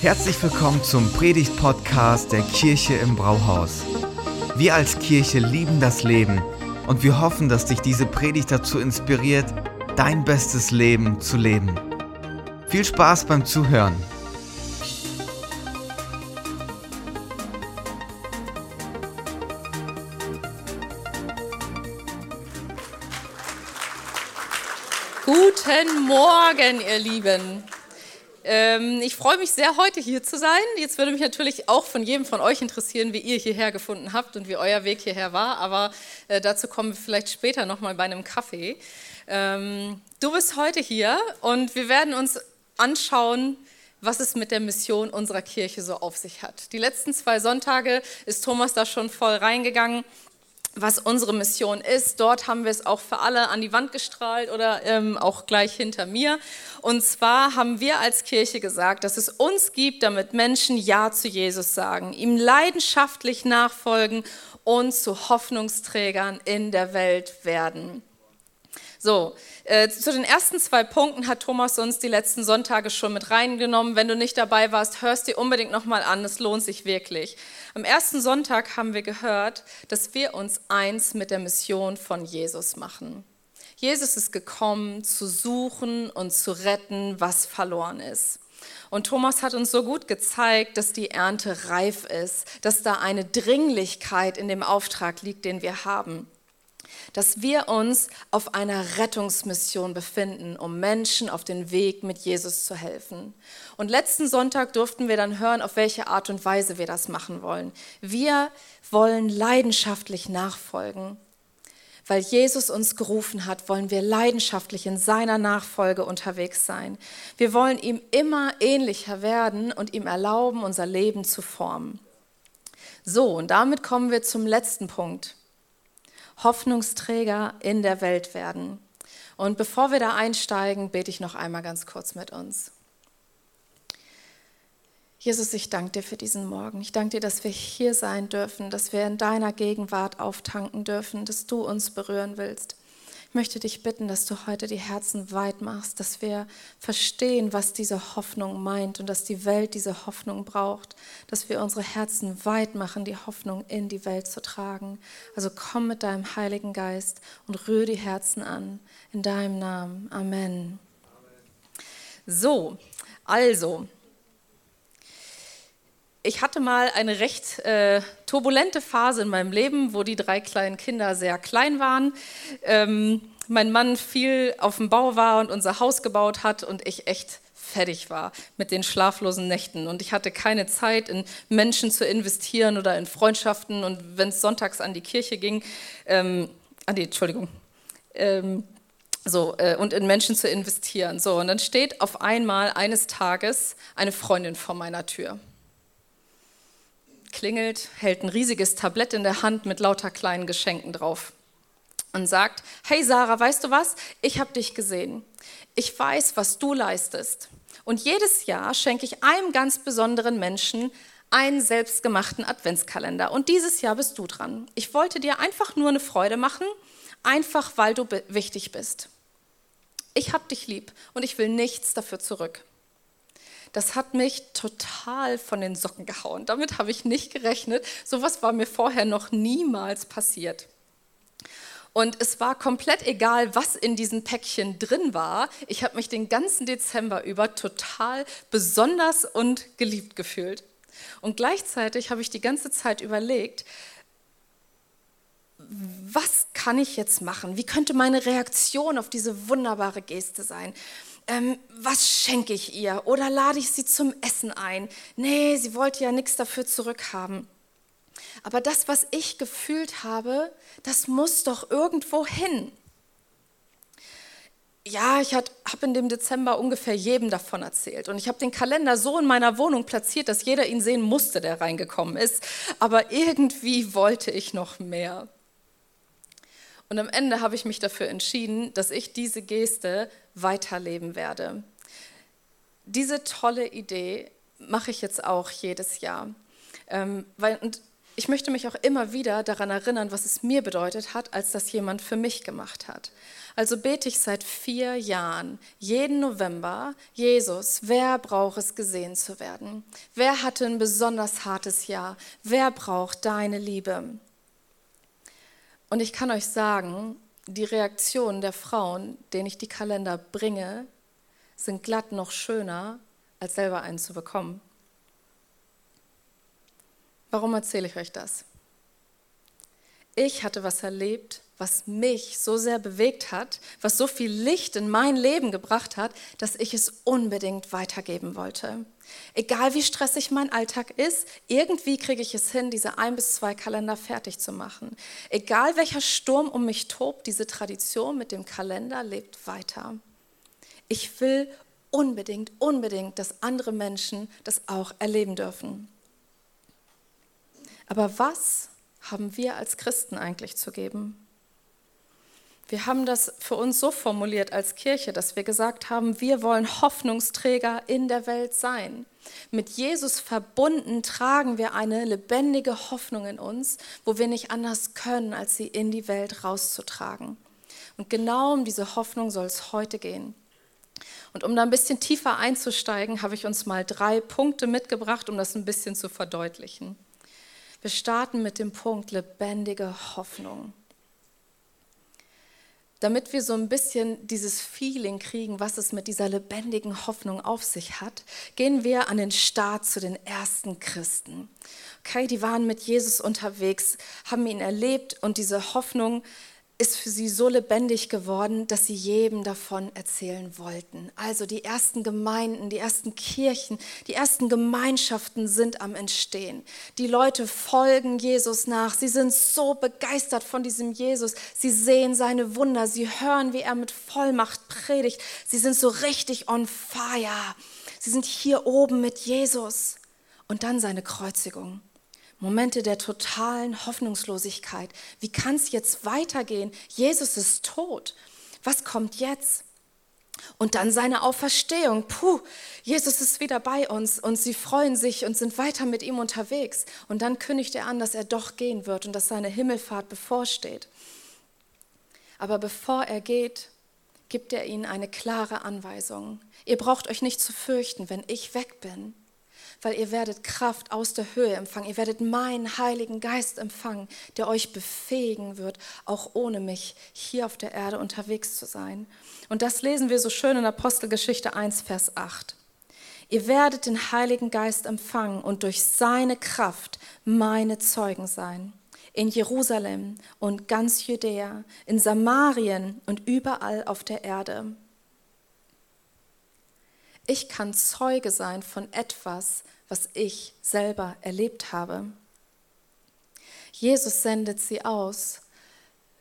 Herzlich willkommen zum Predigt-Podcast der Kirche im Brauhaus. Wir als Kirche lieben das Leben und wir hoffen, dass dich diese Predigt dazu inspiriert, dein bestes Leben zu leben. Viel Spaß beim Zuhören. Guten Morgen, ihr Lieben. Ähm, ich freue mich sehr, heute hier zu sein. Jetzt würde mich natürlich auch von jedem von euch interessieren, wie ihr hierher gefunden habt und wie euer Weg hierher war. Aber äh, dazu kommen wir vielleicht später nochmal bei einem Kaffee. Ähm, du bist heute hier und wir werden uns anschauen, was es mit der Mission unserer Kirche so auf sich hat. Die letzten zwei Sonntage ist Thomas da schon voll reingegangen was unsere Mission ist. Dort haben wir es auch für alle an die Wand gestrahlt oder ähm, auch gleich hinter mir. Und zwar haben wir als Kirche gesagt, dass es uns gibt, damit Menschen Ja zu Jesus sagen, ihm leidenschaftlich nachfolgen und zu Hoffnungsträgern in der Welt werden. So, äh, zu den ersten zwei Punkten hat Thomas uns die letzten Sonntage schon mit reingenommen. Wenn du nicht dabei warst, hörst dir unbedingt nochmal an, es lohnt sich wirklich. Am ersten Sonntag haben wir gehört, dass wir uns eins mit der Mission von Jesus machen. Jesus ist gekommen, zu suchen und zu retten, was verloren ist. Und Thomas hat uns so gut gezeigt, dass die Ernte reif ist, dass da eine Dringlichkeit in dem Auftrag liegt, den wir haben dass wir uns auf einer Rettungsmission befinden, um Menschen auf den Weg mit Jesus zu helfen. Und letzten Sonntag durften wir dann hören, auf welche Art und Weise wir das machen wollen. Wir wollen leidenschaftlich nachfolgen. Weil Jesus uns gerufen hat, wollen wir leidenschaftlich in seiner Nachfolge unterwegs sein. Wir wollen ihm immer ähnlicher werden und ihm erlauben, unser Leben zu formen. So, und damit kommen wir zum letzten Punkt. Hoffnungsträger in der Welt werden. Und bevor wir da einsteigen, bete ich noch einmal ganz kurz mit uns. Jesus, ich danke dir für diesen Morgen. Ich danke dir, dass wir hier sein dürfen, dass wir in deiner Gegenwart auftanken dürfen, dass du uns berühren willst möchte dich bitten, dass du heute die Herzen weit machst, dass wir verstehen, was diese Hoffnung meint und dass die Welt diese Hoffnung braucht, dass wir unsere Herzen weit machen, die Hoffnung in die Welt zu tragen. Also komm mit deinem Heiligen Geist und rühre die Herzen an. In deinem Namen. Amen. So, also, ich hatte mal eine recht äh, turbulente Phase in meinem Leben, wo die drei kleinen Kinder sehr klein waren. Ähm, mein Mann viel auf dem Bau war und unser Haus gebaut hat und ich echt fertig war mit den schlaflosen Nächten. Und ich hatte keine Zeit, in Menschen zu investieren oder in Freundschaften. Und wenn es sonntags an die Kirche ging, ähm, an die, Entschuldigung, ähm, so, äh, und in Menschen zu investieren. So, und dann steht auf einmal eines Tages eine Freundin vor meiner Tür klingelt, hält ein riesiges Tablett in der Hand mit lauter kleinen Geschenken drauf und sagt, hey Sarah, weißt du was? Ich habe dich gesehen. Ich weiß, was du leistest. Und jedes Jahr schenke ich einem ganz besonderen Menschen einen selbstgemachten Adventskalender. Und dieses Jahr bist du dran. Ich wollte dir einfach nur eine Freude machen, einfach weil du wichtig bist. Ich habe dich lieb und ich will nichts dafür zurück das hat mich total von den Socken gehauen. Damit habe ich nicht gerechnet. Sowas war mir vorher noch niemals passiert. Und es war komplett egal, was in diesen Päckchen drin war. Ich habe mich den ganzen Dezember über total besonders und geliebt gefühlt. Und gleichzeitig habe ich die ganze Zeit überlegt, was kann ich jetzt machen? Wie könnte meine Reaktion auf diese wunderbare Geste sein? Ähm, was schenke ich ihr? Oder lade ich sie zum Essen ein? Nee, sie wollte ja nichts dafür zurückhaben. Aber das, was ich gefühlt habe, das muss doch irgendwo hin. Ja, ich habe in dem Dezember ungefähr jedem davon erzählt. Und ich habe den Kalender so in meiner Wohnung platziert, dass jeder ihn sehen musste, der reingekommen ist. Aber irgendwie wollte ich noch mehr. Und am Ende habe ich mich dafür entschieden, dass ich diese Geste weiterleben werde. Diese tolle Idee mache ich jetzt auch jedes Jahr. Ähm, weil, und ich möchte mich auch immer wieder daran erinnern, was es mir bedeutet hat, als das jemand für mich gemacht hat. Also bete ich seit vier Jahren, jeden November, Jesus, wer braucht es gesehen zu werden? Wer hatte ein besonders hartes Jahr? Wer braucht deine Liebe? Und ich kann euch sagen, die Reaktionen der Frauen, denen ich die Kalender bringe, sind glatt noch schöner, als selber einen zu bekommen. Warum erzähle ich euch das? Ich hatte was erlebt, was mich so sehr bewegt hat, was so viel Licht in mein Leben gebracht hat, dass ich es unbedingt weitergeben wollte. Egal wie stressig mein Alltag ist, irgendwie kriege ich es hin, diese ein bis zwei Kalender fertig zu machen. Egal welcher Sturm um mich tobt, diese Tradition mit dem Kalender lebt weiter. Ich will unbedingt, unbedingt, dass andere Menschen das auch erleben dürfen. Aber was haben wir als Christen eigentlich zu geben? Wir haben das für uns so formuliert als Kirche, dass wir gesagt haben, wir wollen Hoffnungsträger in der Welt sein. Mit Jesus verbunden tragen wir eine lebendige Hoffnung in uns, wo wir nicht anders können, als sie in die Welt rauszutragen. Und genau um diese Hoffnung soll es heute gehen. Und um da ein bisschen tiefer einzusteigen, habe ich uns mal drei Punkte mitgebracht, um das ein bisschen zu verdeutlichen. Wir starten mit dem Punkt lebendige Hoffnung damit wir so ein bisschen dieses Feeling kriegen, was es mit dieser lebendigen Hoffnung auf sich hat, gehen wir an den Start zu den ersten Christen. Okay, die waren mit Jesus unterwegs, haben ihn erlebt und diese Hoffnung ist für sie so lebendig geworden, dass sie jedem davon erzählen wollten. Also die ersten Gemeinden, die ersten Kirchen, die ersten Gemeinschaften sind am Entstehen. Die Leute folgen Jesus nach. Sie sind so begeistert von diesem Jesus. Sie sehen seine Wunder. Sie hören, wie er mit Vollmacht predigt. Sie sind so richtig on fire. Sie sind hier oben mit Jesus. Und dann seine Kreuzigung. Momente der totalen Hoffnungslosigkeit. Wie kann es jetzt weitergehen? Jesus ist tot. Was kommt jetzt? Und dann seine Auferstehung. Puh, Jesus ist wieder bei uns und sie freuen sich und sind weiter mit ihm unterwegs. Und dann kündigt er an, dass er doch gehen wird und dass seine Himmelfahrt bevorsteht. Aber bevor er geht, gibt er ihnen eine klare Anweisung. Ihr braucht euch nicht zu fürchten, wenn ich weg bin weil ihr werdet Kraft aus der Höhe empfangen. Ihr werdet meinen Heiligen Geist empfangen, der euch befähigen wird, auch ohne mich hier auf der Erde unterwegs zu sein. Und das lesen wir so schön in Apostelgeschichte 1, Vers 8. Ihr werdet den Heiligen Geist empfangen und durch seine Kraft meine Zeugen sein. In Jerusalem und ganz Judäa, in Samarien und überall auf der Erde. Ich kann Zeuge sein von etwas, was ich selber erlebt habe. Jesus sendet sie aus,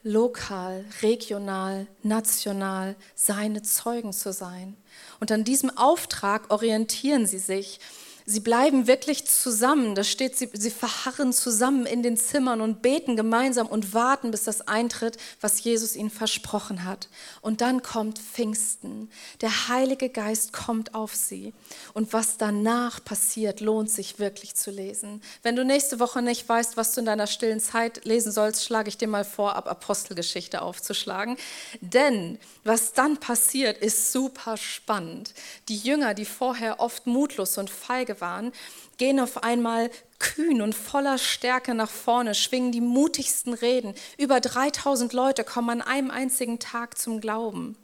lokal, regional, national seine Zeugen zu sein. Und an diesem Auftrag orientieren sie sich Sie bleiben wirklich zusammen. Da steht, sie, sie verharren zusammen in den Zimmern und beten gemeinsam und warten, bis das eintritt, was Jesus ihnen versprochen hat. Und dann kommt Pfingsten. Der Heilige Geist kommt auf sie. Und was danach passiert, lohnt sich wirklich zu lesen. Wenn du nächste Woche nicht weißt, was du in deiner stillen Zeit lesen sollst, schlage ich dir mal vor, ab Apostelgeschichte aufzuschlagen. Denn was dann passiert, ist super spannend. Die Jünger, die vorher oft mutlos und feige waren, gehen auf einmal kühn und voller Stärke nach vorne, schwingen die mutigsten Reden. Über 3000 Leute kommen an einem einzigen Tag zum Glauben.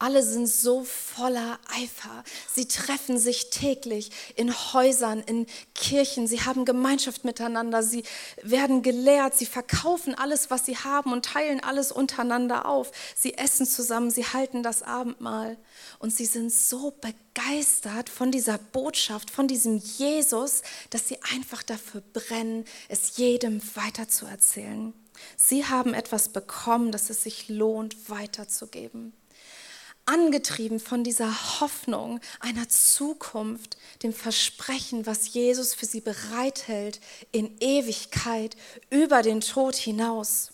Alle sind so voller Eifer. Sie treffen sich täglich in Häusern, in Kirchen. Sie haben Gemeinschaft miteinander. Sie werden gelehrt. Sie verkaufen alles, was sie haben und teilen alles untereinander auf. Sie essen zusammen. Sie halten das Abendmahl. Und sie sind so begeistert von dieser Botschaft, von diesem Jesus, dass sie einfach dafür brennen, es jedem weiterzuerzählen. Sie haben etwas bekommen, dass es sich lohnt, weiterzugeben angetrieben von dieser Hoffnung einer Zukunft, dem Versprechen, was Jesus für sie bereithält in Ewigkeit über den Tod hinaus.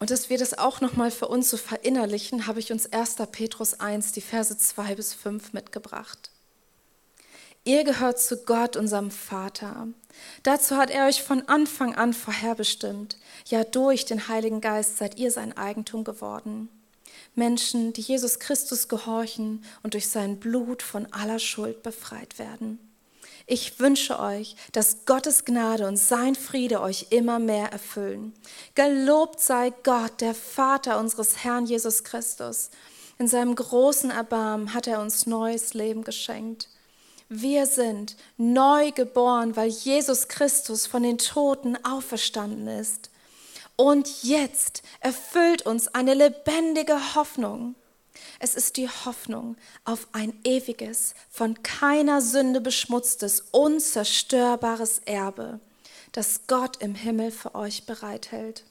Und dass wir das auch nochmal für uns so verinnerlichen, habe ich uns 1. Petrus 1, die Verse 2 bis 5 mitgebracht. Ihr gehört zu Gott, unserem Vater. Dazu hat er euch von Anfang an vorherbestimmt. Ja, durch den Heiligen Geist seid ihr sein Eigentum geworden. Menschen, die Jesus Christus gehorchen und durch sein Blut von aller Schuld befreit werden. Ich wünsche euch, dass Gottes Gnade und sein Friede euch immer mehr erfüllen. Gelobt sei Gott, der Vater unseres Herrn Jesus Christus. In seinem großen Erbarmen hat er uns neues Leben geschenkt. Wir sind neu geboren, weil Jesus Christus von den Toten auferstanden ist. Und jetzt erfüllt uns eine lebendige Hoffnung. Es ist die Hoffnung auf ein ewiges, von keiner Sünde beschmutztes, unzerstörbares Erbe, das Gott im Himmel für euch bereithält.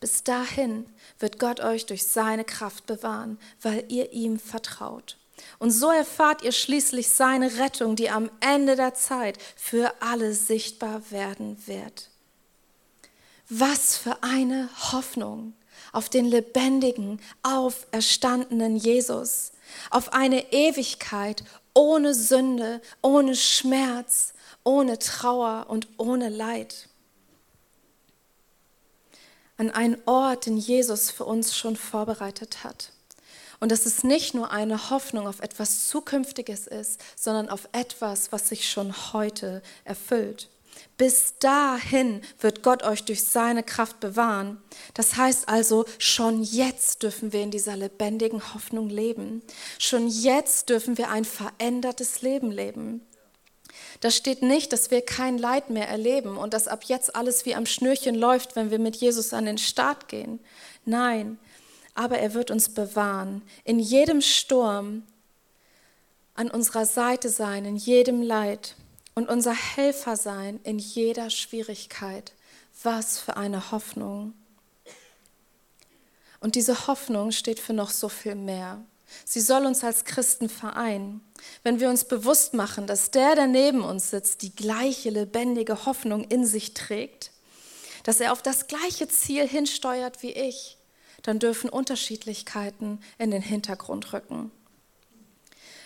Bis dahin wird Gott euch durch seine Kraft bewahren, weil ihr ihm vertraut. Und so erfahrt ihr schließlich seine Rettung, die am Ende der Zeit für alle sichtbar werden wird. Was für eine Hoffnung! auf den lebendigen, auferstandenen Jesus, auf eine Ewigkeit ohne Sünde, ohne Schmerz, ohne Trauer und ohne Leid. An einen Ort, den Jesus für uns schon vorbereitet hat. Und dass es nicht nur eine Hoffnung auf etwas Zukünftiges ist, sondern auf etwas, was sich schon heute erfüllt. Bis dahin wird Gott euch durch seine Kraft bewahren. Das heißt also, schon jetzt dürfen wir in dieser lebendigen Hoffnung leben. Schon jetzt dürfen wir ein verändertes Leben leben. Da steht nicht, dass wir kein Leid mehr erleben und dass ab jetzt alles wie am Schnürchen läuft, wenn wir mit Jesus an den Start gehen. Nein, aber er wird uns bewahren. In jedem Sturm an unserer Seite sein, in jedem Leid und unser Helfer sein in jeder Schwierigkeit. Was für eine Hoffnung. Und diese Hoffnung steht für noch so viel mehr. Sie soll uns als Christen vereinen. Wenn wir uns bewusst machen, dass der, der neben uns sitzt, die gleiche lebendige Hoffnung in sich trägt, dass er auf das gleiche Ziel hinsteuert wie ich, dann dürfen Unterschiedlichkeiten in den Hintergrund rücken.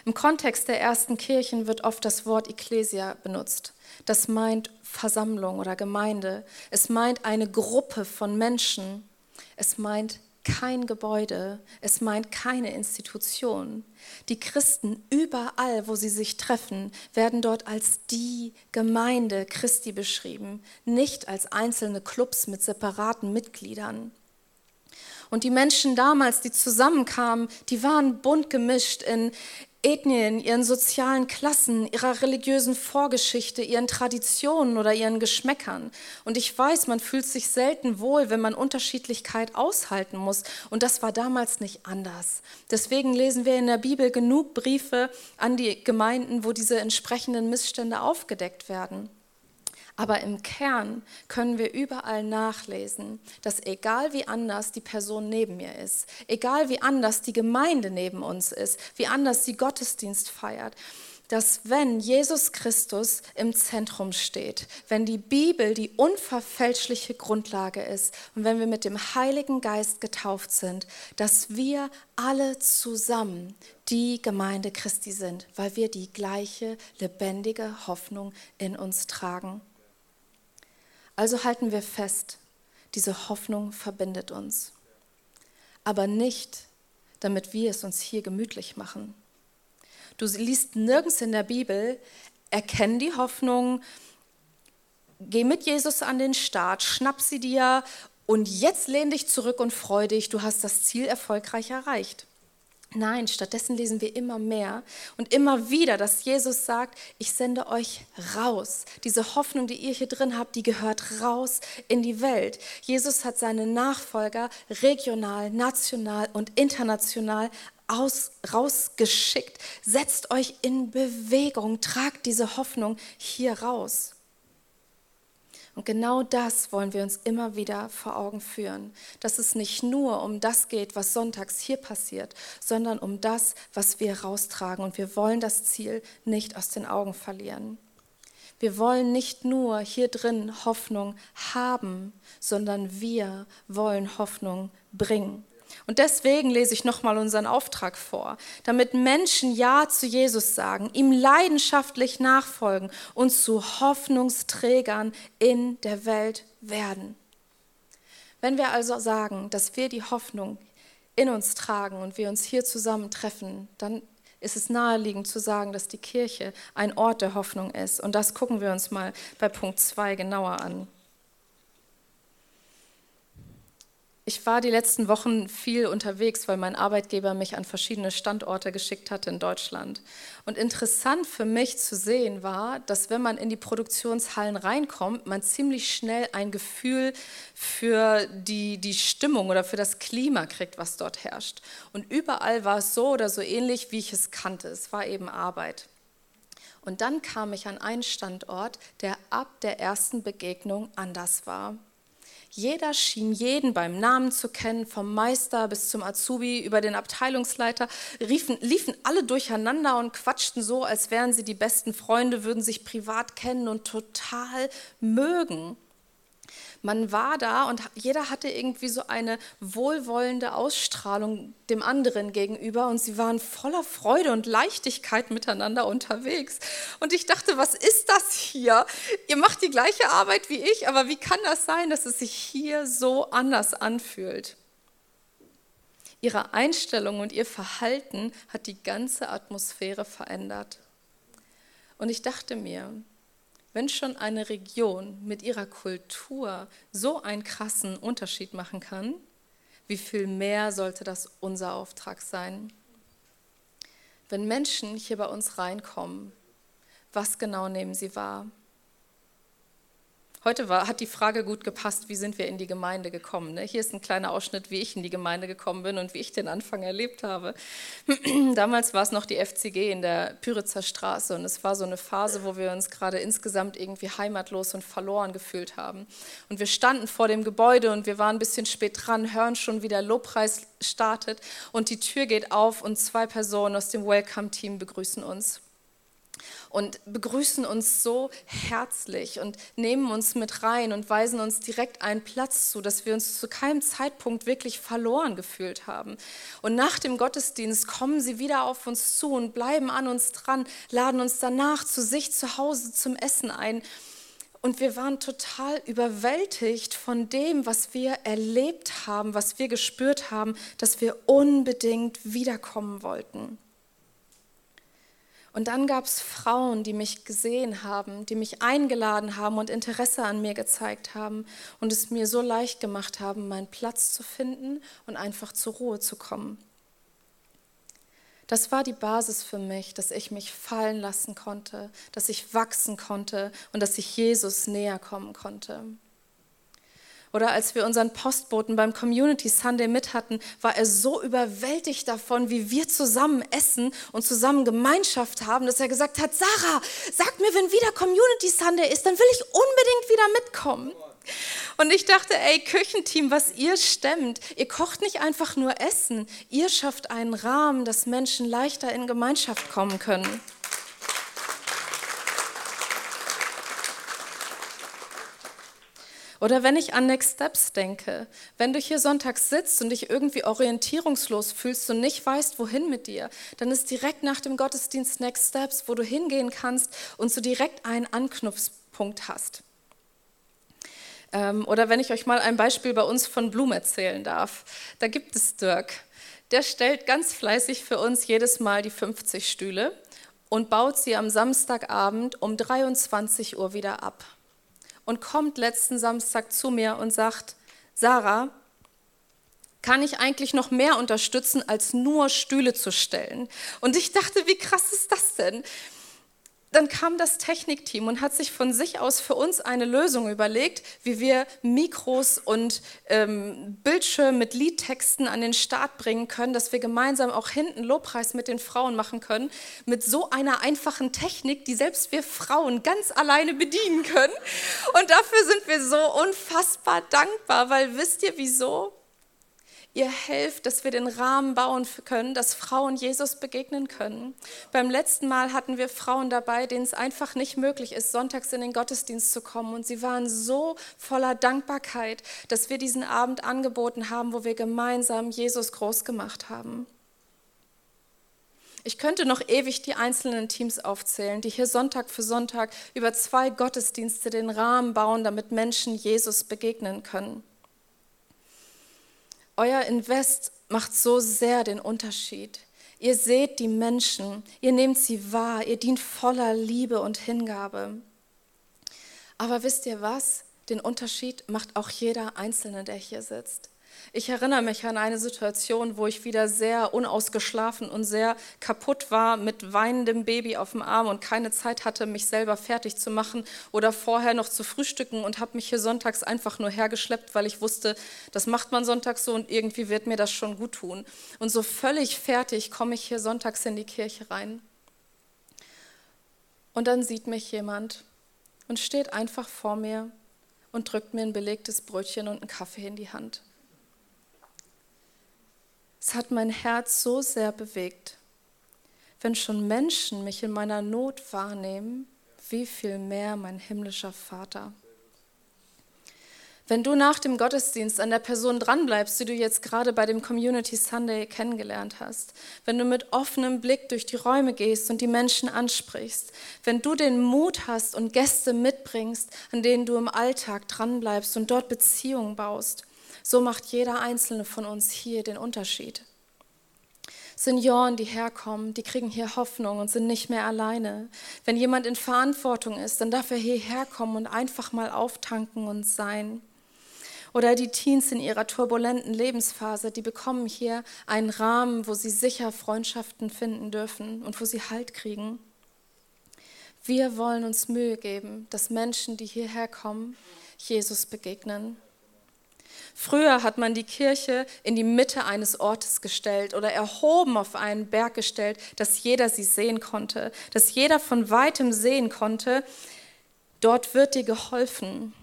Im Kontext der ersten Kirchen wird oft das Wort Ecclesia benutzt. Das meint Versammlung oder Gemeinde. Es meint eine Gruppe von Menschen. Es meint kein Gebäude. Es meint keine Institution. Die Christen überall, wo sie sich treffen, werden dort als die Gemeinde Christi beschrieben, nicht als einzelne Clubs mit separaten Mitgliedern. Und die Menschen damals, die zusammenkamen, die waren bunt gemischt in, Ethnien, ihren sozialen Klassen, ihrer religiösen Vorgeschichte, ihren Traditionen oder ihren Geschmäckern. Und ich weiß, man fühlt sich selten wohl, wenn man Unterschiedlichkeit aushalten muss. Und das war damals nicht anders. Deswegen lesen wir in der Bibel genug Briefe an die Gemeinden, wo diese entsprechenden Missstände aufgedeckt werden. Aber im Kern können wir überall nachlesen, dass egal wie anders die Person neben mir ist, egal wie anders die Gemeinde neben uns ist, wie anders sie Gottesdienst feiert, dass wenn Jesus Christus im Zentrum steht, wenn die Bibel die unverfälschliche Grundlage ist und wenn wir mit dem Heiligen Geist getauft sind, dass wir alle zusammen die Gemeinde Christi sind, weil wir die gleiche lebendige Hoffnung in uns tragen. Also halten wir fest, diese Hoffnung verbindet uns. Aber nicht, damit wir es uns hier gemütlich machen. Du liest nirgends in der Bibel, erkenn die Hoffnung, geh mit Jesus an den Start, schnapp sie dir und jetzt lehn dich zurück und freu dich, du hast das Ziel erfolgreich erreicht. Nein, stattdessen lesen wir immer mehr und immer wieder, dass Jesus sagt, ich sende euch raus. Diese Hoffnung, die ihr hier drin habt, die gehört raus in die Welt. Jesus hat seine Nachfolger regional, national und international aus, rausgeschickt. Setzt euch in Bewegung, tragt diese Hoffnung hier raus. Und genau das wollen wir uns immer wieder vor Augen führen, dass es nicht nur um das geht, was sonntags hier passiert, sondern um das, was wir raustragen. Und wir wollen das Ziel nicht aus den Augen verlieren. Wir wollen nicht nur hier drin Hoffnung haben, sondern wir wollen Hoffnung bringen. Und deswegen lese ich nochmal unseren Auftrag vor, damit Menschen Ja zu Jesus sagen, ihm leidenschaftlich nachfolgen und zu Hoffnungsträgern in der Welt werden. Wenn wir also sagen, dass wir die Hoffnung in uns tragen und wir uns hier zusammentreffen, dann ist es naheliegend zu sagen, dass die Kirche ein Ort der Hoffnung ist. Und das gucken wir uns mal bei Punkt 2 genauer an. Ich war die letzten Wochen viel unterwegs, weil mein Arbeitgeber mich an verschiedene Standorte geschickt hatte in Deutschland. Und interessant für mich zu sehen war, dass wenn man in die Produktionshallen reinkommt, man ziemlich schnell ein Gefühl für die, die Stimmung oder für das Klima kriegt, was dort herrscht. Und überall war es so oder so ähnlich, wie ich es kannte. Es war eben Arbeit. Und dann kam ich an einen Standort, der ab der ersten Begegnung anders war. Jeder schien jeden beim Namen zu kennen, vom Meister bis zum Azubi über den Abteilungsleiter, riefen, liefen alle durcheinander und quatschten so, als wären sie die besten Freunde, würden sich privat kennen und total mögen. Man war da und jeder hatte irgendwie so eine wohlwollende Ausstrahlung dem anderen gegenüber und sie waren voller Freude und Leichtigkeit miteinander unterwegs. Und ich dachte, was ist das hier? Ihr macht die gleiche Arbeit wie ich, aber wie kann das sein, dass es sich hier so anders anfühlt? Ihre Einstellung und ihr Verhalten hat die ganze Atmosphäre verändert. Und ich dachte mir, wenn schon eine Region mit ihrer Kultur so einen krassen Unterschied machen kann, wie viel mehr sollte das unser Auftrag sein? Wenn Menschen hier bei uns reinkommen, was genau nehmen sie wahr? Heute war, hat die Frage gut gepasst, wie sind wir in die Gemeinde gekommen. Ne? Hier ist ein kleiner Ausschnitt, wie ich in die Gemeinde gekommen bin und wie ich den Anfang erlebt habe. Damals war es noch die FCG in der Pyritzer Straße und es war so eine Phase, wo wir uns gerade insgesamt irgendwie heimatlos und verloren gefühlt haben. Und wir standen vor dem Gebäude und wir waren ein bisschen spät dran, hören schon, wie der Lobpreis startet und die Tür geht auf und zwei Personen aus dem Welcome-Team begrüßen uns und begrüßen uns so herzlich und nehmen uns mit rein und weisen uns direkt einen Platz zu, dass wir uns zu keinem Zeitpunkt wirklich verloren gefühlt haben. Und nach dem Gottesdienst kommen sie wieder auf uns zu und bleiben an uns dran, laden uns danach zu sich zu Hause zum Essen ein. Und wir waren total überwältigt von dem, was wir erlebt haben, was wir gespürt haben, dass wir unbedingt wiederkommen wollten. Und dann gab es Frauen, die mich gesehen haben, die mich eingeladen haben und Interesse an mir gezeigt haben und es mir so leicht gemacht haben, meinen Platz zu finden und einfach zur Ruhe zu kommen. Das war die Basis für mich, dass ich mich fallen lassen konnte, dass ich wachsen konnte und dass ich Jesus näher kommen konnte. Oder als wir unseren Postboten beim Community Sunday mit hatten, war er so überwältigt davon, wie wir zusammen essen und zusammen Gemeinschaft haben, dass er gesagt hat, Sarah, sag mir, wenn wieder Community Sunday ist, dann will ich unbedingt wieder mitkommen. Und ich dachte, ey, Küchenteam, was ihr stemmt, ihr kocht nicht einfach nur Essen, ihr schafft einen Rahmen, dass Menschen leichter in Gemeinschaft kommen können. Oder wenn ich an Next Steps denke, wenn du hier sonntags sitzt und dich irgendwie orientierungslos fühlst und nicht weißt, wohin mit dir, dann ist direkt nach dem Gottesdienst Next Steps, wo du hingehen kannst und so direkt einen Anknüpfpunkt hast. Ähm, oder wenn ich euch mal ein Beispiel bei uns von Blum erzählen darf, da gibt es Dirk. Der stellt ganz fleißig für uns jedes Mal die 50 Stühle und baut sie am Samstagabend um 23 Uhr wieder ab und kommt letzten Samstag zu mir und sagt, Sarah, kann ich eigentlich noch mehr unterstützen, als nur Stühle zu stellen? Und ich dachte, wie krass ist das denn? Dann kam das Technikteam und hat sich von sich aus für uns eine Lösung überlegt, wie wir Mikros und ähm, Bildschirme mit Liedtexten an den Start bringen können, dass wir gemeinsam auch hinten Lobpreis mit den Frauen machen können, mit so einer einfachen Technik, die selbst wir Frauen ganz alleine bedienen können. Und dafür sind wir so unfassbar dankbar, weil wisst ihr wieso? Ihr helft, dass wir den Rahmen bauen können, dass Frauen Jesus begegnen können. Beim letzten Mal hatten wir Frauen dabei, denen es einfach nicht möglich ist, sonntags in den Gottesdienst zu kommen. Und sie waren so voller Dankbarkeit, dass wir diesen Abend angeboten haben, wo wir gemeinsam Jesus groß gemacht haben. Ich könnte noch ewig die einzelnen Teams aufzählen, die hier Sonntag für Sonntag über zwei Gottesdienste den Rahmen bauen, damit Menschen Jesus begegnen können. Euer Invest macht so sehr den Unterschied. Ihr seht die Menschen, ihr nehmt sie wahr, ihr dient voller Liebe und Hingabe. Aber wisst ihr was? Den Unterschied macht auch jeder Einzelne, der hier sitzt. Ich erinnere mich an eine Situation, wo ich wieder sehr unausgeschlafen und sehr kaputt war mit weinendem Baby auf dem Arm und keine Zeit hatte, mich selber fertig zu machen oder vorher noch zu frühstücken und habe mich hier sonntags einfach nur hergeschleppt, weil ich wusste, das macht man sonntags so und irgendwie wird mir das schon gut tun. Und so völlig fertig komme ich hier sonntags in die Kirche rein. Und dann sieht mich jemand und steht einfach vor mir und drückt mir ein belegtes Brötchen und einen Kaffee in die Hand. Es hat mein Herz so sehr bewegt. Wenn schon Menschen mich in meiner Not wahrnehmen, wie viel mehr mein himmlischer Vater. Wenn du nach dem Gottesdienst an der Person dranbleibst, die du jetzt gerade bei dem Community Sunday kennengelernt hast, wenn du mit offenem Blick durch die Räume gehst und die Menschen ansprichst, wenn du den Mut hast und Gäste mitbringst, an denen du im Alltag dranbleibst und dort Beziehungen baust, so macht jeder einzelne von uns hier den Unterschied. Senioren, die herkommen, die kriegen hier Hoffnung und sind nicht mehr alleine. Wenn jemand in Verantwortung ist, dann darf er hierher kommen und einfach mal auftanken und sein. Oder die Teens in ihrer turbulenten Lebensphase, die bekommen hier einen Rahmen, wo sie sicher Freundschaften finden dürfen und wo sie Halt kriegen. Wir wollen uns Mühe geben, dass Menschen, die hierher kommen, Jesus begegnen. Früher hat man die Kirche in die Mitte eines Ortes gestellt oder erhoben auf einen Berg gestellt, dass jeder sie sehen konnte, dass jeder von weitem sehen konnte, dort wird dir geholfen.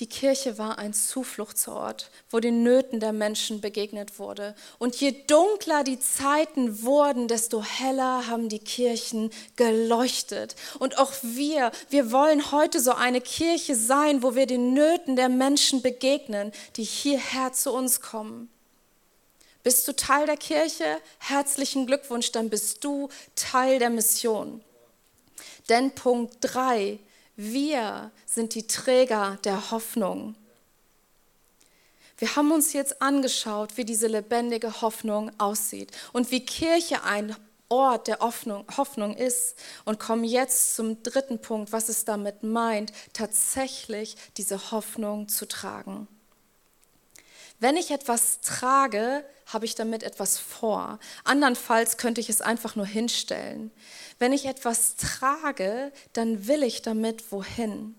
Die Kirche war ein Zufluchtsort, wo den Nöten der Menschen begegnet wurde. Und je dunkler die Zeiten wurden, desto heller haben die Kirchen geleuchtet. Und auch wir, wir wollen heute so eine Kirche sein, wo wir den Nöten der Menschen begegnen, die hierher zu uns kommen. Bist du Teil der Kirche? Herzlichen Glückwunsch, dann bist du Teil der Mission. Denn Punkt 3 wir sind die Träger der Hoffnung. Wir haben uns jetzt angeschaut, wie diese lebendige Hoffnung aussieht und wie Kirche ein Ort der Hoffnung, ist und kommen jetzt zum dritten Punkt, was es damit meint, tatsächlich diese Hoffnung zu tragen. Wenn ich etwas trage, habe ich damit etwas vor. Andernfalls könnte ich es einfach nur hinstellen. Wenn ich etwas trage, dann will ich damit wohin.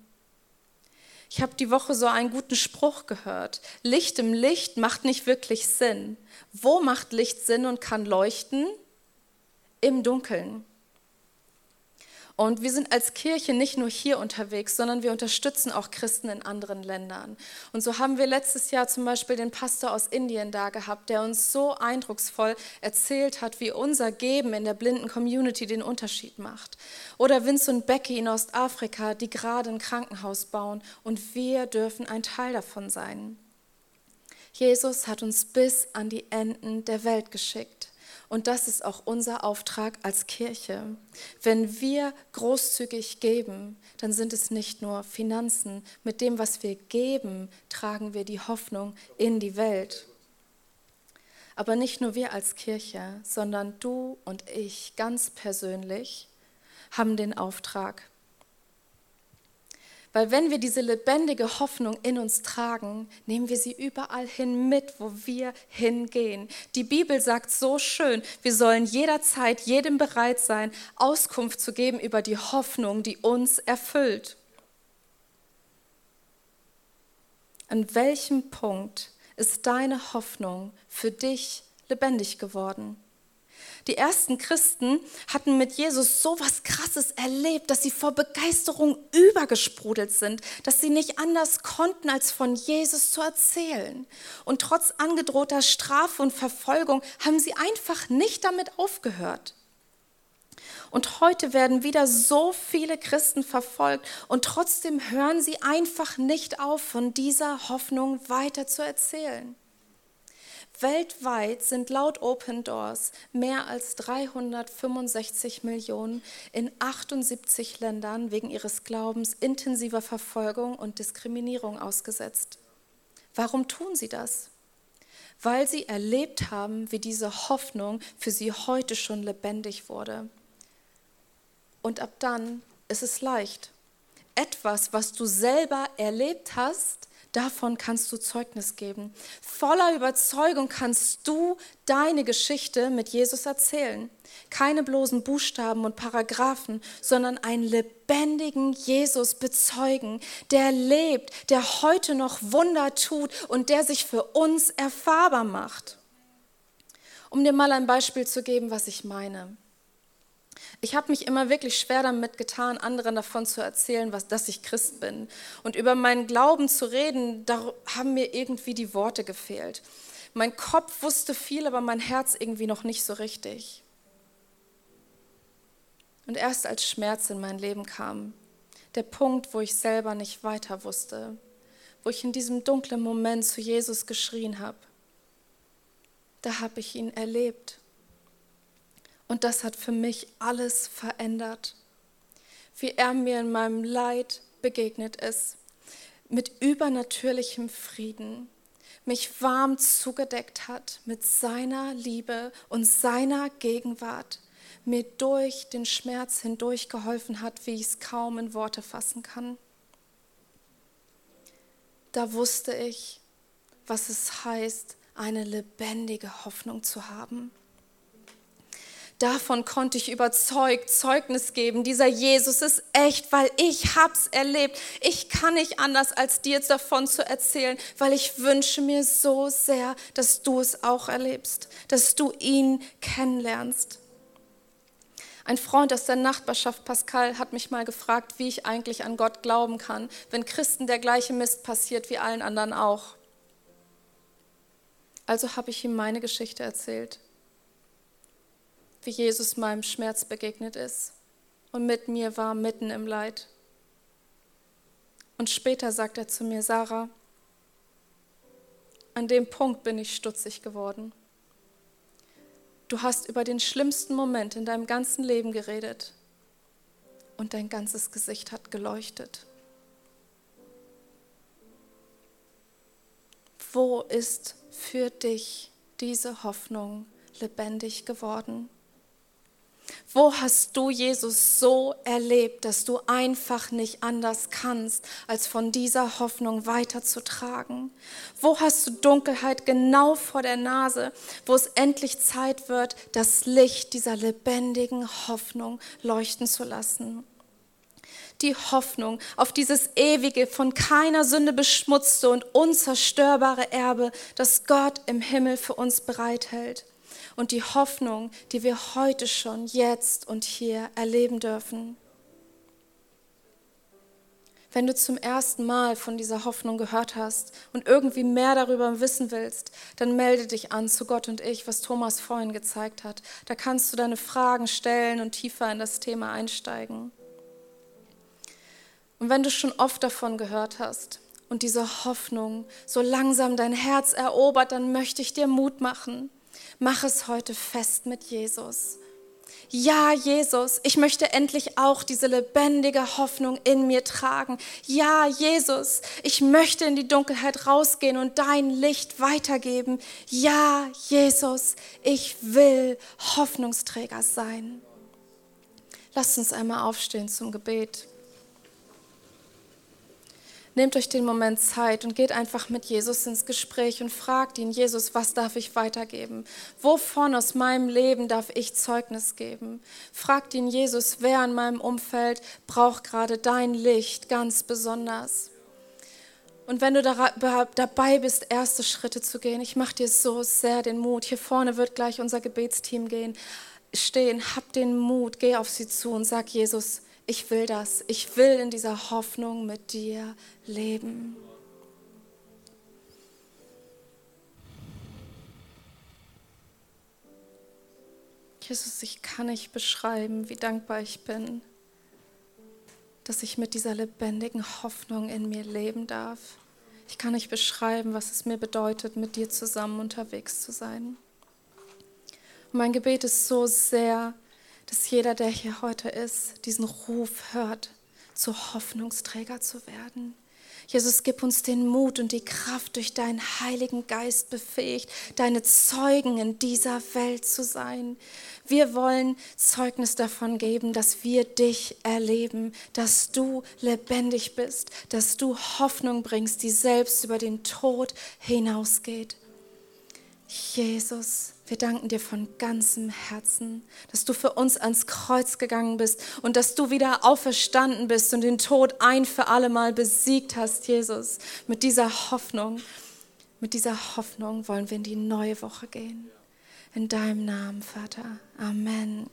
Ich habe die Woche so einen guten Spruch gehört. Licht im Licht macht nicht wirklich Sinn. Wo macht Licht Sinn und kann leuchten? Im Dunkeln. Und wir sind als Kirche nicht nur hier unterwegs, sondern wir unterstützen auch Christen in anderen Ländern. Und so haben wir letztes Jahr zum Beispiel den Pastor aus Indien da gehabt, der uns so eindrucksvoll erzählt hat, wie unser Geben in der blinden Community den Unterschied macht. Oder Vince und Becky in Ostafrika, die gerade ein Krankenhaus bauen und wir dürfen ein Teil davon sein. Jesus hat uns bis an die Enden der Welt geschickt. Und das ist auch unser Auftrag als Kirche. Wenn wir großzügig geben, dann sind es nicht nur Finanzen. Mit dem, was wir geben, tragen wir die Hoffnung in die Welt. Aber nicht nur wir als Kirche, sondern du und ich ganz persönlich haben den Auftrag, weil wenn wir diese lebendige Hoffnung in uns tragen, nehmen wir sie überall hin mit, wo wir hingehen. Die Bibel sagt so schön, wir sollen jederzeit jedem bereit sein, Auskunft zu geben über die Hoffnung, die uns erfüllt. An welchem Punkt ist deine Hoffnung für dich lebendig geworden? Die ersten Christen hatten mit Jesus so was Krasses erlebt, dass sie vor Begeisterung übergesprudelt sind, dass sie nicht anders konnten, als von Jesus zu erzählen. Und trotz angedrohter Strafe und Verfolgung haben sie einfach nicht damit aufgehört. Und heute werden wieder so viele Christen verfolgt und trotzdem hören sie einfach nicht auf, von dieser Hoffnung weiter zu erzählen. Weltweit sind laut Open Doors mehr als 365 Millionen in 78 Ländern wegen ihres Glaubens intensiver Verfolgung und Diskriminierung ausgesetzt. Warum tun sie das? Weil sie erlebt haben, wie diese Hoffnung für sie heute schon lebendig wurde. Und ab dann ist es leicht. Etwas, was du selber erlebt hast, Davon kannst du Zeugnis geben. Voller Überzeugung kannst du deine Geschichte mit Jesus erzählen. Keine bloßen Buchstaben und Paragraphen, sondern einen lebendigen Jesus bezeugen, der lebt, der heute noch Wunder tut und der sich für uns erfahrbar macht. Um dir mal ein Beispiel zu geben, was ich meine. Ich habe mich immer wirklich schwer damit getan, anderen davon zu erzählen, was, dass ich Christ bin. Und über meinen Glauben zu reden, da haben mir irgendwie die Worte gefehlt. Mein Kopf wusste viel, aber mein Herz irgendwie noch nicht so richtig. Und erst als Schmerz in mein Leben kam, der Punkt, wo ich selber nicht weiter wusste, wo ich in diesem dunklen Moment zu Jesus geschrien habe, da habe ich ihn erlebt. Und das hat für mich alles verändert. Wie er mir in meinem Leid begegnet ist, mit übernatürlichem Frieden, mich warm zugedeckt hat mit seiner Liebe und seiner Gegenwart, mir durch den Schmerz hindurch geholfen hat, wie ich es kaum in Worte fassen kann. Da wusste ich, was es heißt, eine lebendige Hoffnung zu haben. Davon konnte ich überzeugt Zeugnis geben. Dieser Jesus ist echt, weil ich hab's erlebt. Ich kann nicht anders, als dir davon zu erzählen, weil ich wünsche mir so sehr, dass du es auch erlebst, dass du ihn kennenlernst. Ein Freund aus der Nachbarschaft, Pascal, hat mich mal gefragt, wie ich eigentlich an Gott glauben kann, wenn Christen der gleiche Mist passiert wie allen anderen auch. Also habe ich ihm meine Geschichte erzählt wie Jesus meinem Schmerz begegnet ist und mit mir war mitten im Leid. Und später sagt er zu mir, Sarah, an dem Punkt bin ich stutzig geworden. Du hast über den schlimmsten Moment in deinem ganzen Leben geredet und dein ganzes Gesicht hat geleuchtet. Wo ist für dich diese Hoffnung lebendig geworden? Wo hast du Jesus so erlebt, dass du einfach nicht anders kannst, als von dieser Hoffnung weiterzutragen? Wo hast du Dunkelheit genau vor der Nase, wo es endlich Zeit wird, das Licht dieser lebendigen Hoffnung leuchten zu lassen? die Hoffnung auf dieses ewige, von keiner Sünde beschmutzte und unzerstörbare Erbe, das Gott im Himmel für uns bereithält und die Hoffnung, die wir heute schon, jetzt und hier erleben dürfen. Wenn du zum ersten Mal von dieser Hoffnung gehört hast und irgendwie mehr darüber wissen willst, dann melde dich an zu Gott und ich, was Thomas vorhin gezeigt hat. Da kannst du deine Fragen stellen und tiefer in das Thema einsteigen. Und wenn du schon oft davon gehört hast und diese Hoffnung so langsam dein Herz erobert, dann möchte ich dir Mut machen. Mach es heute fest mit Jesus. Ja, Jesus, ich möchte endlich auch diese lebendige Hoffnung in mir tragen. Ja, Jesus, ich möchte in die Dunkelheit rausgehen und dein Licht weitergeben. Ja, Jesus, ich will Hoffnungsträger sein. Lasst uns einmal aufstehen zum Gebet. Nehmt euch den Moment Zeit und geht einfach mit Jesus ins Gespräch und fragt ihn, Jesus, was darf ich weitergeben? Wovon aus meinem Leben darf ich Zeugnis geben? Fragt ihn, Jesus, wer in meinem Umfeld braucht gerade dein Licht ganz besonders? Und wenn du dabei bist, erste Schritte zu gehen, ich mache dir so sehr den Mut. Hier vorne wird gleich unser Gebetsteam gehen, stehen. Hab den Mut, geh auf sie zu und sag Jesus, ich will das. Ich will in dieser Hoffnung mit dir leben. Jesus, ich kann nicht beschreiben, wie dankbar ich bin, dass ich mit dieser lebendigen Hoffnung in mir leben darf. Ich kann nicht beschreiben, was es mir bedeutet, mit dir zusammen unterwegs zu sein. Und mein Gebet ist so sehr, dass jeder, der hier heute ist, diesen Ruf hört, zu Hoffnungsträger zu werden. Jesus, gib uns den Mut und die Kraft, durch deinen Heiligen Geist befähigt, deine Zeugen in dieser Welt zu sein. Wir wollen Zeugnis davon geben, dass wir dich erleben, dass du lebendig bist, dass du Hoffnung bringst, die selbst über den Tod hinausgeht. Jesus, wir danken dir von ganzem Herzen, dass du für uns ans Kreuz gegangen bist und dass du wieder auferstanden bist und den Tod ein für alle Mal besiegt hast, Jesus. Mit dieser Hoffnung, mit dieser Hoffnung wollen wir in die neue Woche gehen. In deinem Namen, Vater. Amen.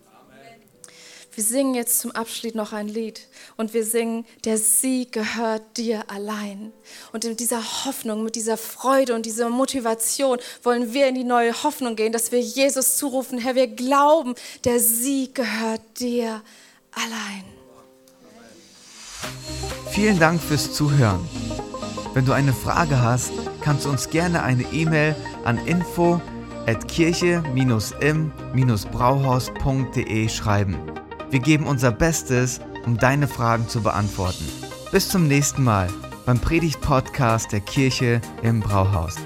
Wir singen jetzt zum Abschied noch ein Lied und wir singen, der Sieg gehört dir allein. Und in dieser Hoffnung, mit dieser Freude und dieser Motivation wollen wir in die neue Hoffnung gehen, dass wir Jesus zurufen, Herr, wir glauben, der Sieg gehört dir allein. Vielen Dank fürs Zuhören. Wenn du eine Frage hast, kannst du uns gerne eine E-Mail an info at kirche-im-brauhaus.de schreiben. Wir geben unser Bestes, um deine Fragen zu beantworten. Bis zum nächsten Mal beim Predigt-Podcast der Kirche im Brauhaus.